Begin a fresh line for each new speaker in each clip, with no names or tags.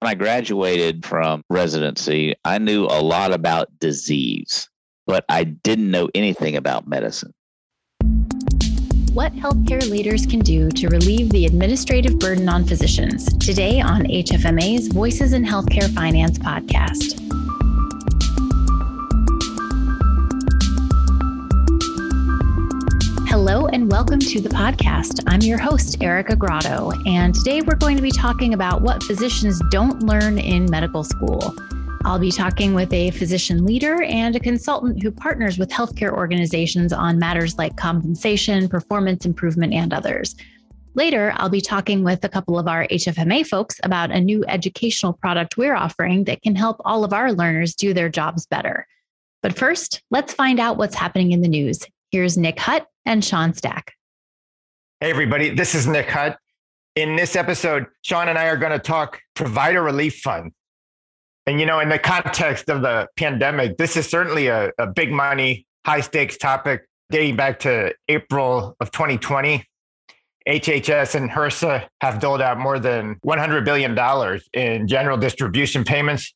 When I graduated from residency, I knew a lot about disease, but I didn't know anything about medicine.
What healthcare leaders can do to relieve the administrative burden on physicians. Today on HFMA's Voices in Healthcare Finance podcast. Hello and welcome to the podcast. I'm your host, Erica Grotto, and today we're going to be talking about what physicians don't learn in medical school. I'll be talking with a physician leader and a consultant who partners with healthcare organizations on matters like compensation, performance improvement, and others. Later, I'll be talking with a couple of our HFMA folks about a new educational product we're offering that can help all of our learners do their jobs better. But first, let's find out what's happening in the news. Here's Nick Hut and Sean Stack.
Hey, everybody, this is Nick Hut. In this episode, Sean and I are going to talk provider relief fund. And, you know, in the context of the pandemic, this is certainly a, a big money, high stakes topic dating back to April of 2020. HHS and HRSA have doled out more than $100 billion in general distribution payments,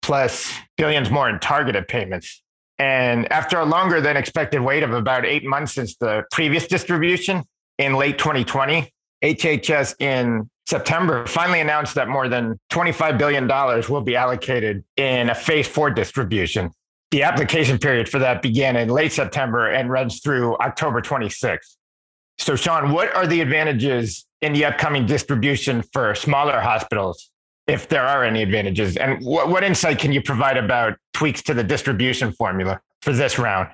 plus billions more in targeted payments. And after a longer than expected wait of about eight months since the previous distribution in late 2020, HHS in September finally announced that more than $25 billion will be allocated in a phase four distribution. The application period for that began in late September and runs through October 26th. So, Sean, what are the advantages in the upcoming distribution for smaller hospitals if there are any advantages. And what, what insight can you provide about tweaks to the distribution formula for this round?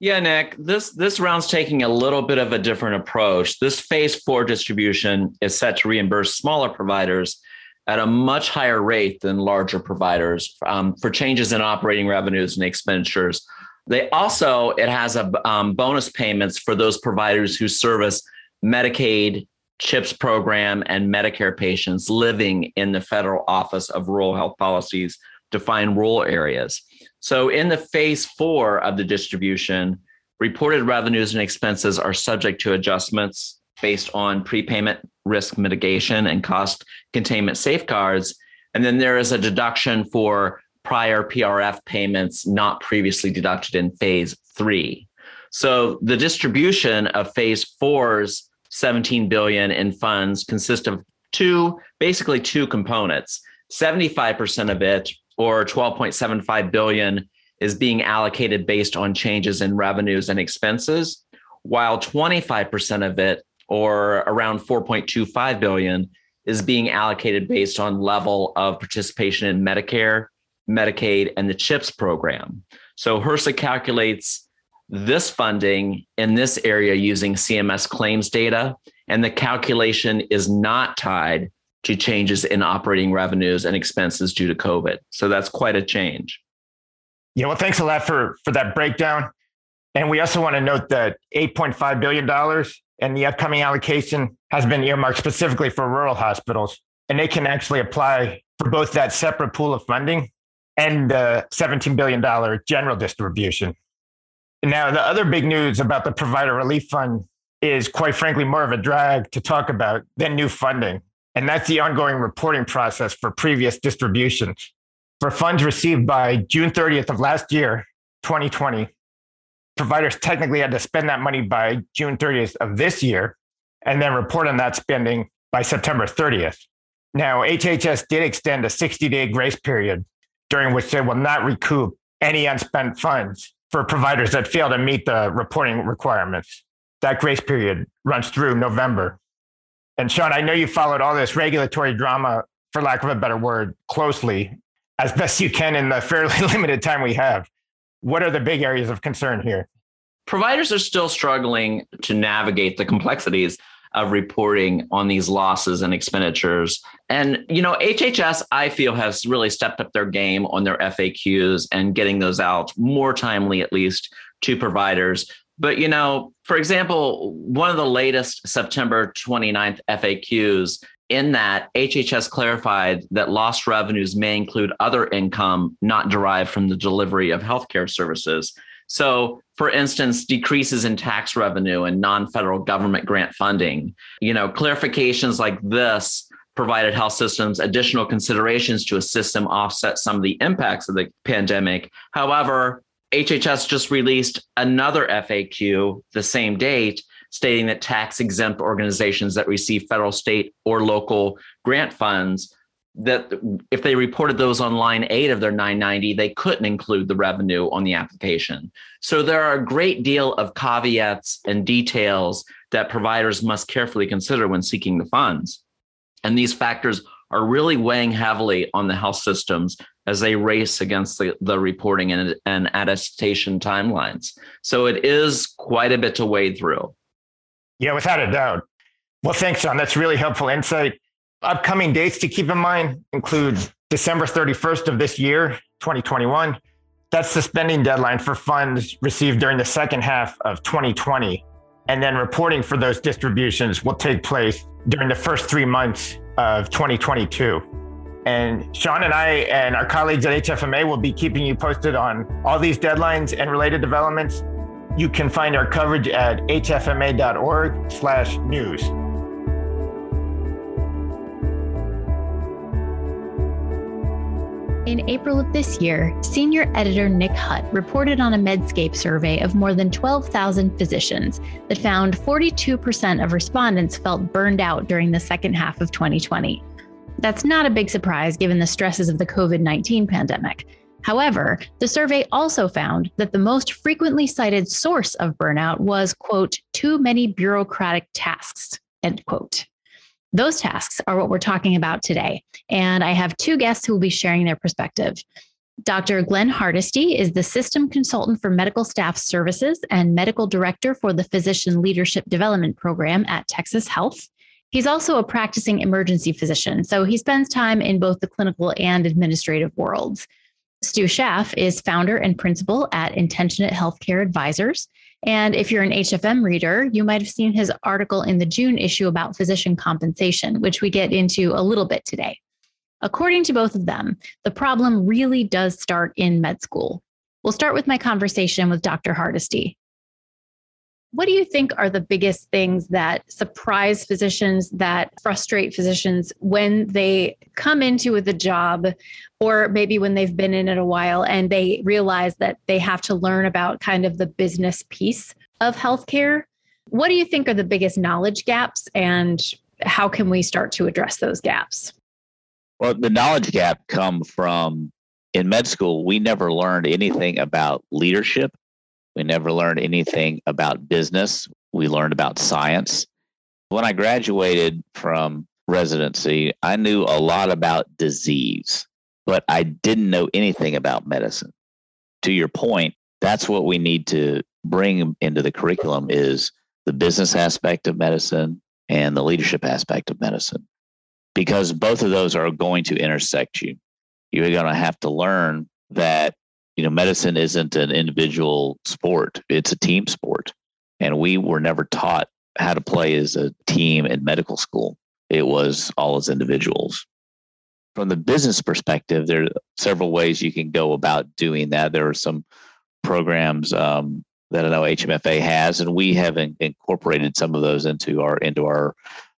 Yeah, Nick, this this round's taking a little bit of a different approach. This phase four distribution is set to reimburse smaller providers at a much higher rate than larger providers um, for changes in operating revenues and expenditures. They also it has a um, bonus payments for those providers who service Medicaid CHIPS program and Medicare patients living in the federal office of rural health policies define rural areas. So in the phase four of the distribution, reported revenues and expenses are subject to adjustments based on prepayment risk mitigation and cost containment safeguards. And then there is a deduction for prior PRF payments not previously deducted in phase three. So the distribution of phase four's 17 billion in funds consist of two, basically two components. 75% of it, or 12.75 billion, is being allocated based on changes in revenues and expenses, while 25% of it, or around 4.25 billion, is being allocated based on level of participation in Medicare, Medicaid, and the CHIPS program. So HRSA calculates this funding in this area using CMS claims data, and the calculation is not tied to changes in operating revenues and expenses due to COVID. So that's quite a change.
Yeah, well, thanks a lot for for that breakdown. And we also want to note that $8.5 billion and the upcoming allocation has been earmarked specifically for rural hospitals. And they can actually apply for both that separate pool of funding and the $17 billion general distribution. Now, the other big news about the Provider Relief Fund is, quite frankly, more of a drag to talk about than new funding. And that's the ongoing reporting process for previous distributions. For funds received by June 30th of last year, 2020, providers technically had to spend that money by June 30th of this year and then report on that spending by September 30th. Now, HHS did extend a 60 day grace period during which they will not recoup any unspent funds for providers that fail to meet the reporting requirements. That grace period runs through November. And Sean, I know you followed all this regulatory drama, for lack of a better word, closely as best you can in the fairly limited time we have. What are the big areas of concern here?
Providers are still struggling to navigate the complexities of reporting on these losses and expenditures. And, you know, HHS, I feel, has really stepped up their game on their FAQs and getting those out more timely, at least, to providers. But, you know, for example, one of the latest September 29th FAQs in that HHS clarified that lost revenues may include other income not derived from the delivery of healthcare services. So, for instance, decreases in tax revenue and non federal government grant funding. You know, clarifications like this provided health systems additional considerations to assist them offset some of the impacts of the pandemic. However, HHS just released another FAQ the same date stating that tax exempt organizations that receive federal, state, or local grant funds that if they reported those on line 8 of their 990 they couldn't include the revenue on the application. So there are a great deal of caveats and details that providers must carefully consider when seeking the funds. And these factors are really weighing heavily on the health systems as they race against the, the reporting and, and attestation timelines. So it is quite a bit to wade through.
Yeah, without a doubt. Well, thanks, John. That's really helpful insight. Upcoming dates to keep in mind include December 31st of this year, 2021. That's the spending deadline for funds received during the second half of 2020. And then reporting for those distributions will take place during the first three months of 2022. And Sean and I and our colleagues at HFMA will be keeping you posted on all these deadlines and related developments. You can find our coverage at hfma.org/news.
In April of this year, senior editor Nick Hut reported on a Medscape survey of more than 12,000 physicians that found 42% of respondents felt burned out during the second half of 2020. That's not a big surprise given the stresses of the COVID 19 pandemic. However, the survey also found that the most frequently cited source of burnout was, quote, too many bureaucratic tasks, end quote. Those tasks are what we're talking about today. And I have two guests who will be sharing their perspective. Dr. Glenn Hardesty is the System Consultant for Medical Staff Services and Medical Director for the Physician Leadership Development Program at Texas Health. He's also a practicing emergency physician, so he spends time in both the clinical and administrative worlds. Stu Schaff is founder and principal at Intentionate Healthcare Advisors. And if you're an HFM reader, you might have seen his article in the June issue about physician compensation, which we get into a little bit today. According to both of them, the problem really does start in med school. We'll start with my conversation with Dr. Hardesty. What do you think are the biggest things that surprise physicians, that frustrate physicians when they come into the job, or maybe when they've been in it a while and they realize that they have to learn about kind of the business piece of healthcare? What do you think are the biggest knowledge gaps, and how can we start to address those gaps?
Well, the knowledge gap come from in med school, we never learned anything about leadership we never learned anything about business. We learned about science. When I graduated from residency, I knew a lot about disease, but I didn't know anything about medicine. To your point, that's what we need to bring into the curriculum is the business aspect of medicine and the leadership aspect of medicine because both of those are going to intersect you. You're going to have to learn that you know, medicine isn't an individual sport, it's a team sport. And we were never taught how to play as a team in medical school. It was all as individuals. From the business perspective, there are several ways you can go about doing that. There are some programs um, that I know HMFA has, and we have in, incorporated some of those into our into our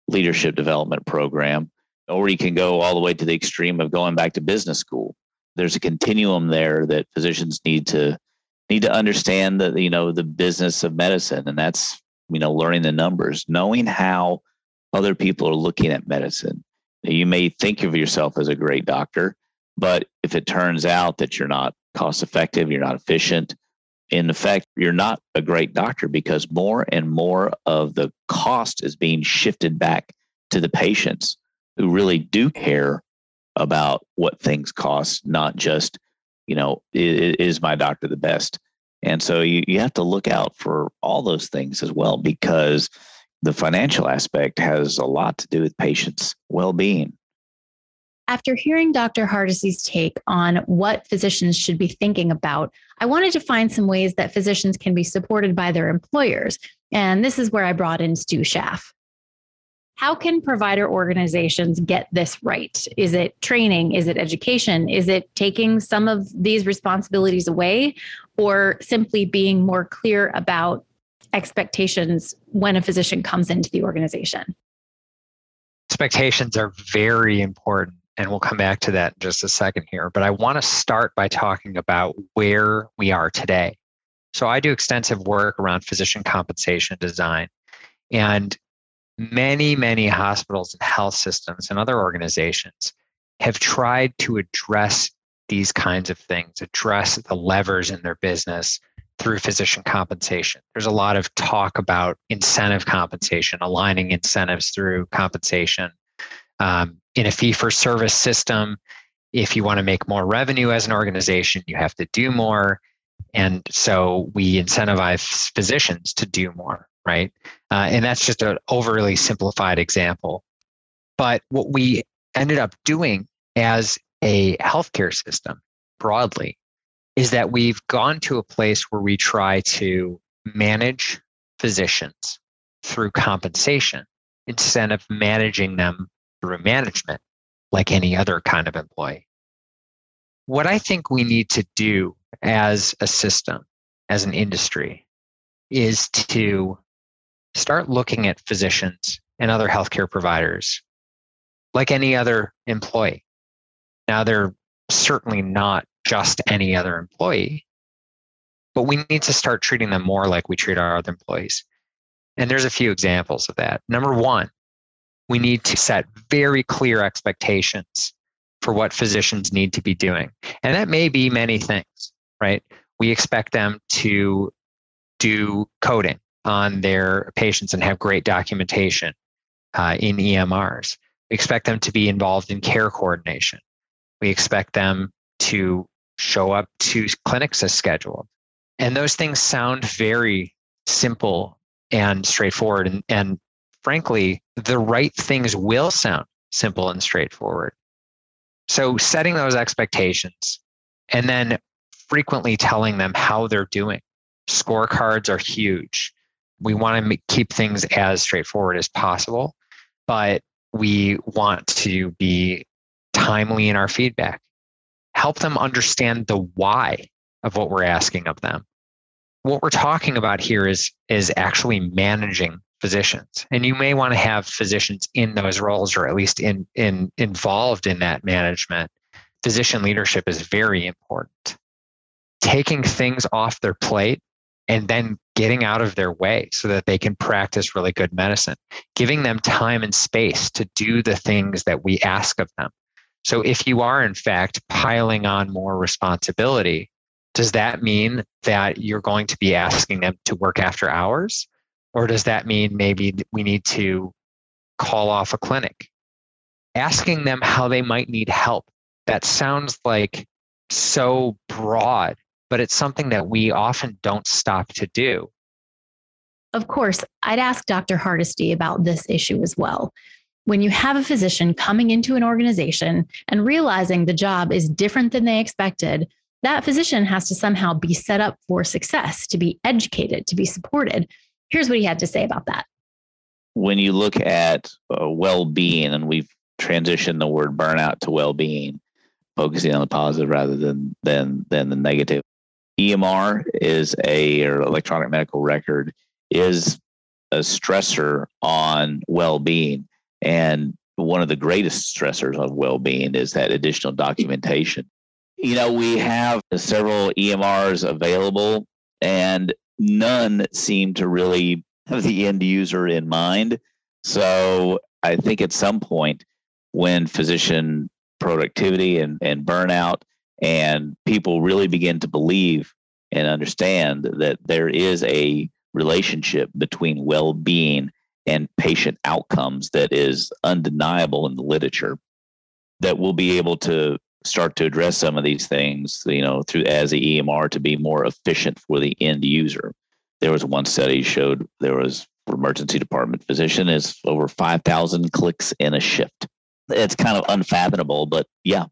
leadership development program. Or you can go all the way to the extreme of going back to business school there's a continuum there that physicians need to need to understand that you know the business of medicine. And that's you know learning the numbers knowing how other people are looking at medicine. You may think of yourself as a great doctor but if it turns out that you're not cost effective you're not efficient in effect you're not a great doctor because more and more of the cost is being shifted back to the patients who really do care about what things cost, not just, you know, is, my doctor the best? And so you, you have to look out for all those things as well, because the financial aspect has a lot to do with patients' well being.
After hearing Dr. Hardesty's take on what physicians should be thinking about, I wanted to find some ways that physicians can be supported by their employers. And this is where I brought in Stu Schaff. How can provider organizations get this right? Is it training? Is it education? Is it taking some of these responsibilities away or simply being more clear about expectations when a physician comes into the organization?
expectations are very important. And we'll come back to that in just a second here. But I want to start by talking about where we are today. So I do extensive work around physician compensation design. And many, many hospitals and health systems and other organizations have tried to address these kinds of things, address the levers in their business through physician compensation. There's a lot of talk about incentive compensation, aligning incentives through compensation. Um, in a fee for service system, if you want to make more revenue as an organization, you have to do more. And so we incentivize physicians to do more, right? Uh, and that's just an overly simplified example. But what we ended up doing as a healthcare system broadly is that we've gone to a place where we try to manage physicians through compensation instead of managing them through management like any other kind of employee. What I think we need to do as a system, as an industry, is to start looking at physicians and other healthcare providers like any other employee. Now, they're certainly not just any other employee, but we need to start treating them more like we treat our other employees. And there's a few examples of that. Number one, we need to set very clear expectations for what physicians need to be doing. And that may be many things, right? We expect them to do coding on their patients and have great documentation uh, in EMRs. We expect them to be involved in care coordination. We expect them to show up to clinics as scheduled. And those things sound very simple and straightforward. And, and frankly, the right things will sound simple and straightforward. So, setting those expectations and then frequently telling them how they're doing. Scorecards are huge. We want to keep things as straightforward as possible, but we want to be timely in our feedback. Help them understand the why of what we're asking of them. What we're talking about here is, is actually managing physicians. And you may want to have physicians in those roles or at least in, in involved in that management. Physician leadership is very important. Taking things off their plate and then getting out of their way so that they can practice really good medicine, giving them time and space to do the things that we ask of them. So, if you are in fact piling on more responsibility, does that mean that you're going to be asking them to work after hours? Or does that mean maybe we need to call off a clinic? Asking them how they might need help. That sounds like so broad, but it's something that we often don't stop to do.
Of course, I'd ask Dr. Hardesty about this issue as well. When you have a physician coming into an organization and realizing the job is different than they expected, that physician has to somehow be set up for success, to be educated, to be supported. Here's what he had to say about that.
When you look at uh, well being, and we've transitioned the word burnout to well being, focusing on the positive rather than, than, than the negative. EMR is a electronic medical record is a stressor on well being. And one of the greatest stressors on well being is that additional documentation. You know, we have several EMRs available, and none seem to really have the end user in mind. So I think at some point, when physician productivity and, and burnout and people really begin to believe and understand that there is a relationship between well-being and patient outcomes that is undeniable in the literature that we'll be able to start to address some of these things, you know, through as the EMR to be more efficient for the end user. There was one study showed there was emergency department physician is over 5,000 clicks in a shift. It's kind of unfathomable, but yeah.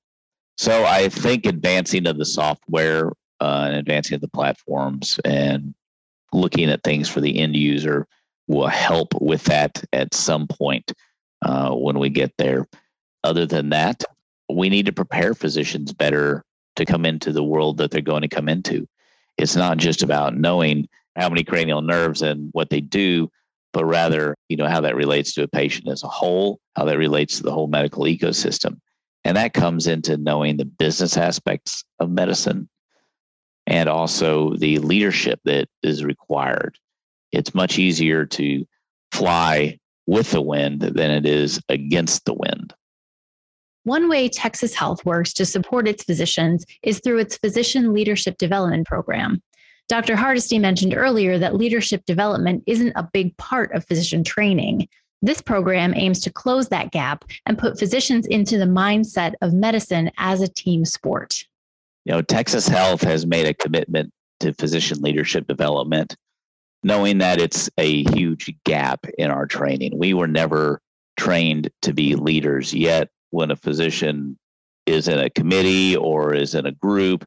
So I think advancing of the software uh, and advancing of the platforms and looking at things for the end user will help with that at some point uh, when we get there. Other than that, we need to prepare physicians better to come into the world that they're going to come into. It's not just about knowing how many cranial nerves and what they do, but rather, you know, how that relates to a patient as a whole, how that relates to the whole medical ecosystem. And that comes into knowing the business aspects of medicine and also the leadership that is required. It's much easier to fly with the wind than it is against the wind.
One way Texas Health works to support its physicians is through its Physician Leadership Development Program. Dr. Hardesty mentioned earlier that leadership development isn't a big part of physician training. This program aims to close that gap and put physicians into the mindset of medicine as a team sport.
You know, Texas Health has made a commitment to physician leadership development, knowing that it's a huge gap in our training. We were never trained to be leaders, yet, when a physician is in a committee or is in a group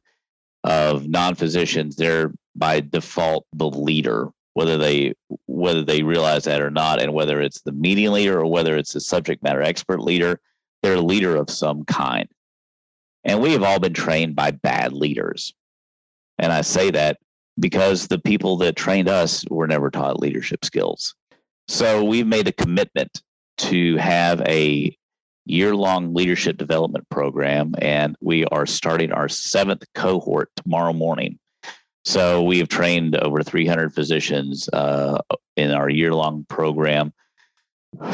of non physicians, they're by default the leader whether they whether they realize that or not and whether it's the meeting leader or whether it's the subject matter expert leader they're a leader of some kind. And we have all been trained by bad leaders. And i say that because the people that trained us were never taught leadership skills. So we've made a commitment to have a year-long leadership development program and we are starting our seventh cohort tomorrow morning so we have trained over 300 physicians uh, in our year-long program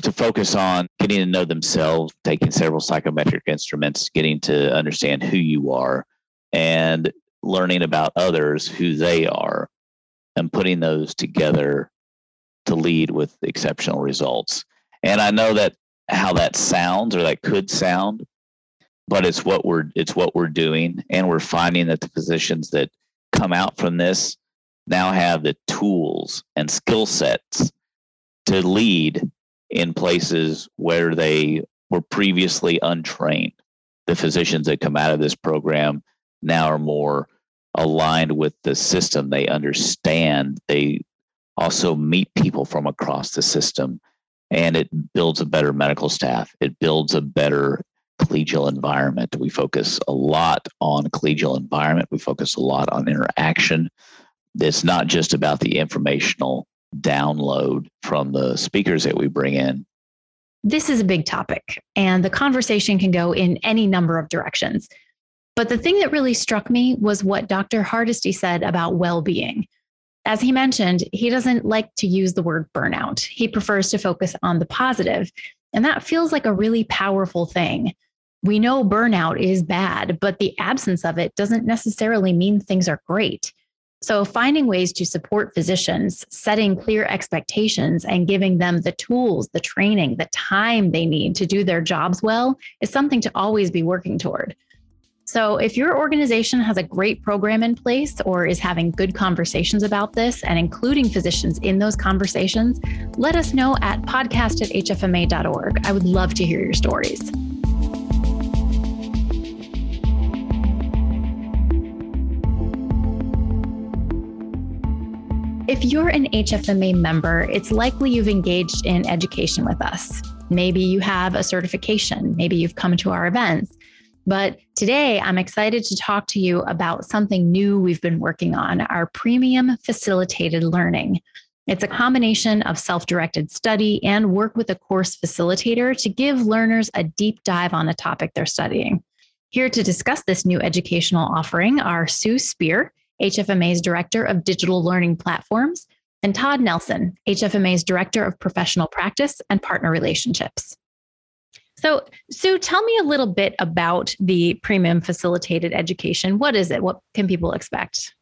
to focus on getting to know themselves, taking several psychometric instruments, getting to understand who you are, and learning about others, who they are, and putting those together to lead with exceptional results. And I know that how that sounds or that could sound, but it's what we're it's what we're doing, and we're finding that the physicians that come out from this now have the tools and skill sets to lead in places where they were previously untrained. The physicians that come out of this program now are more aligned with the system. They understand. They also meet people from across the system, and it builds a better medical staff. It builds a better collegial environment. We focus a lot on collegial environment. We focus a lot on interaction. It's not just about the informational download from the speakers that we bring in.
This is a big topic, and the conversation can go in any number of directions. But the thing that really struck me was what Dr. Hardesty said about well being. As he mentioned, he doesn't like to use the word burnout. He prefers to focus on the positive, And that feels like a really powerful thing we know burnout is bad, but the absence of it doesn't necessarily mean things are great. So, finding ways to support physicians, setting clear expectations, and giving them the tools, the training, the time they need to do their jobs well is something to always be working toward. So, if your organization has a great program in place or is having good conversations about this and including physicians in those conversations, let us know at podcast at hfma.org. I would love to hear your stories. If you're an HFMA member, it's likely you've engaged in education with us. Maybe you have a certification, maybe you've come to our events. But today, I'm excited to talk to you about something new we've been working on our premium facilitated learning. It's a combination of self directed study and work with a course facilitator to give learners a deep dive on a topic they're studying. Here to discuss this new educational offering are Sue Spear, HFMA's Director of Digital Learning Platforms, and Todd Nelson, HFMA's Director of Professional Practice and Partner Relationships. So, Sue, tell me a little bit about the premium facilitated education. What is it? What can people expect?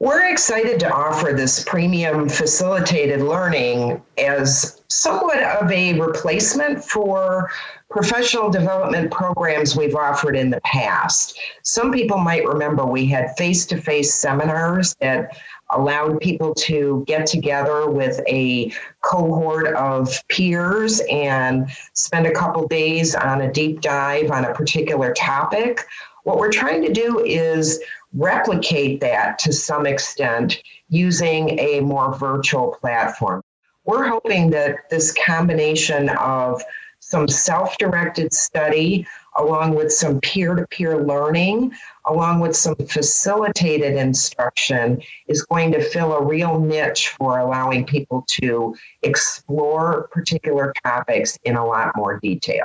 We're excited to offer this premium facilitated learning as somewhat of a replacement for professional development programs we've offered in the past. Some people might remember we had face to face seminars that allowed people to get together with a cohort of peers and spend a couple days on a deep dive on a particular topic. What we're trying to do is replicate that to some extent using a more virtual platform. We're hoping that this combination of some self directed study along with some peer to peer learning, along with some facilitated instruction, is going to fill a real niche for allowing people to explore particular topics in a lot more detail.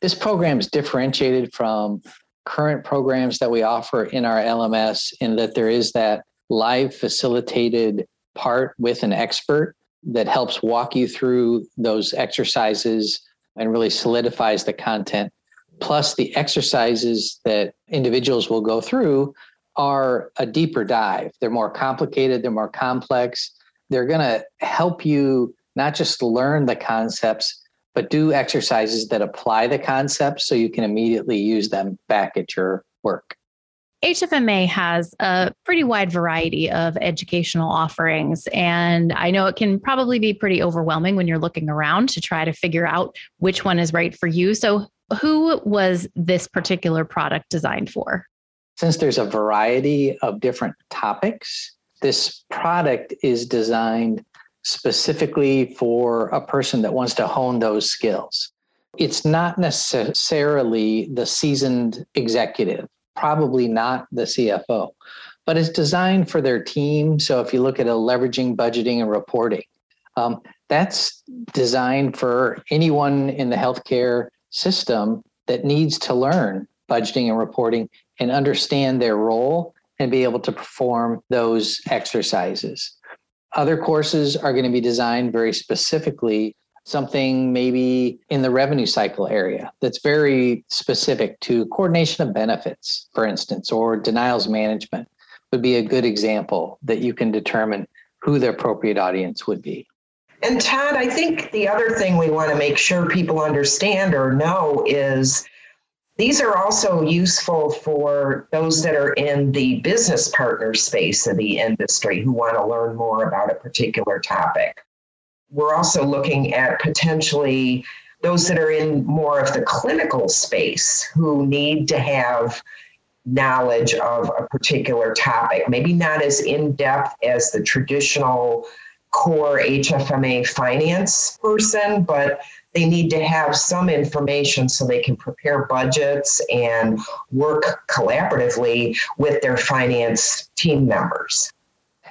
This program is differentiated from current programs that we offer in our LMS in that there is that live facilitated part with an expert that helps walk you through those exercises and really solidifies the content. Plus, the exercises that individuals will go through are a deeper dive. They're more complicated, they're more complex. They're going to help you not just learn the concepts, but do exercises that apply the concepts so you can immediately use them back at your work.
HFMA has a pretty wide variety of educational offerings. And I know it can probably be pretty overwhelming when you're looking around to try to figure out which one is right for you. So, who was this particular product designed for?
Since there's a variety of different topics, this product is designed specifically for a person that wants to hone those skills. It's not necessarily the seasoned executive, probably not the CFO, but it's designed for their team. So if you look at a leveraging budgeting and reporting, um, that's designed for anyone in the healthcare system that needs to learn budgeting and reporting and understand their role and be able to perform those exercises. Other courses are going to be designed very specifically, something maybe in the revenue cycle area that's very specific to coordination of benefits, for instance, or denials management would be a good example that you can determine who the appropriate audience would be.
And Todd, I think the other thing we want to make sure people understand or know is these are also useful for those that are in the business partner space of the industry who want to learn more about a particular topic. We're also looking at potentially those that are in more of the clinical space who need to have knowledge of a particular topic, maybe not as in depth as the traditional core HFMA finance person, but they need to have some information so they can prepare budgets and work collaboratively with their finance team members.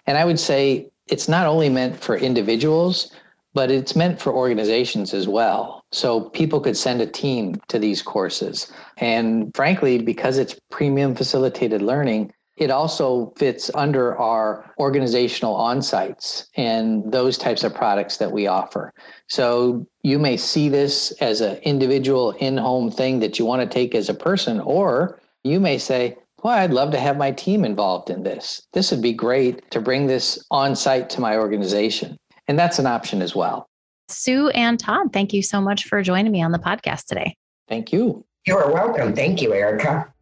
And I would say it's not only meant for individuals, but it's meant for organizations as well. So people could send a team to these courses. And frankly, because it's premium facilitated learning, it also fits under our organizational on-sites and those types of products that we offer. So you may see this as an individual in-home thing that you want to take as a person, or you may say, well, I'd love to have my team involved in this. This would be great to bring this on site to my organization. And that's an option as well.
Sue and Todd, thank you so much for joining me on the podcast today.
Thank you.
You are welcome. Thank you, Erica.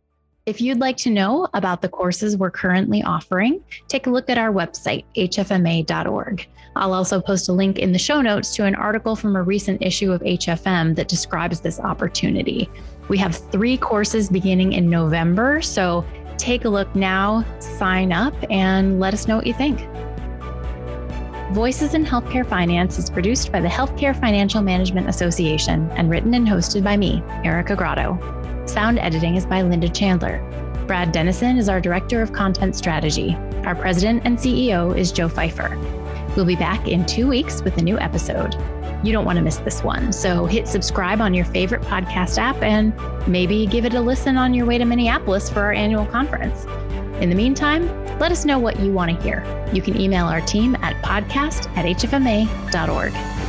If you'd like to know about the courses we're currently offering, take a look at our website, hfma.org. I'll also post a link in the show notes to an article from a recent issue of HFM that describes this opportunity. We have three courses beginning in November, so take a look now, sign up, and let us know what you think. Voices in Healthcare Finance is produced by the Healthcare Financial Management Association and written and hosted by me, Erica Grotto. Sound editing is by Linda Chandler. Brad Dennison is our Director of Content Strategy. Our President and CEO is Joe Fifer. We'll be back in two weeks with a new episode. You don't want to miss this one, so hit subscribe on your favorite podcast app and maybe give it a listen on your way to Minneapolis for our annual conference. In the meantime, let us know what you want to hear. You can email our team at podcast at hfma.org.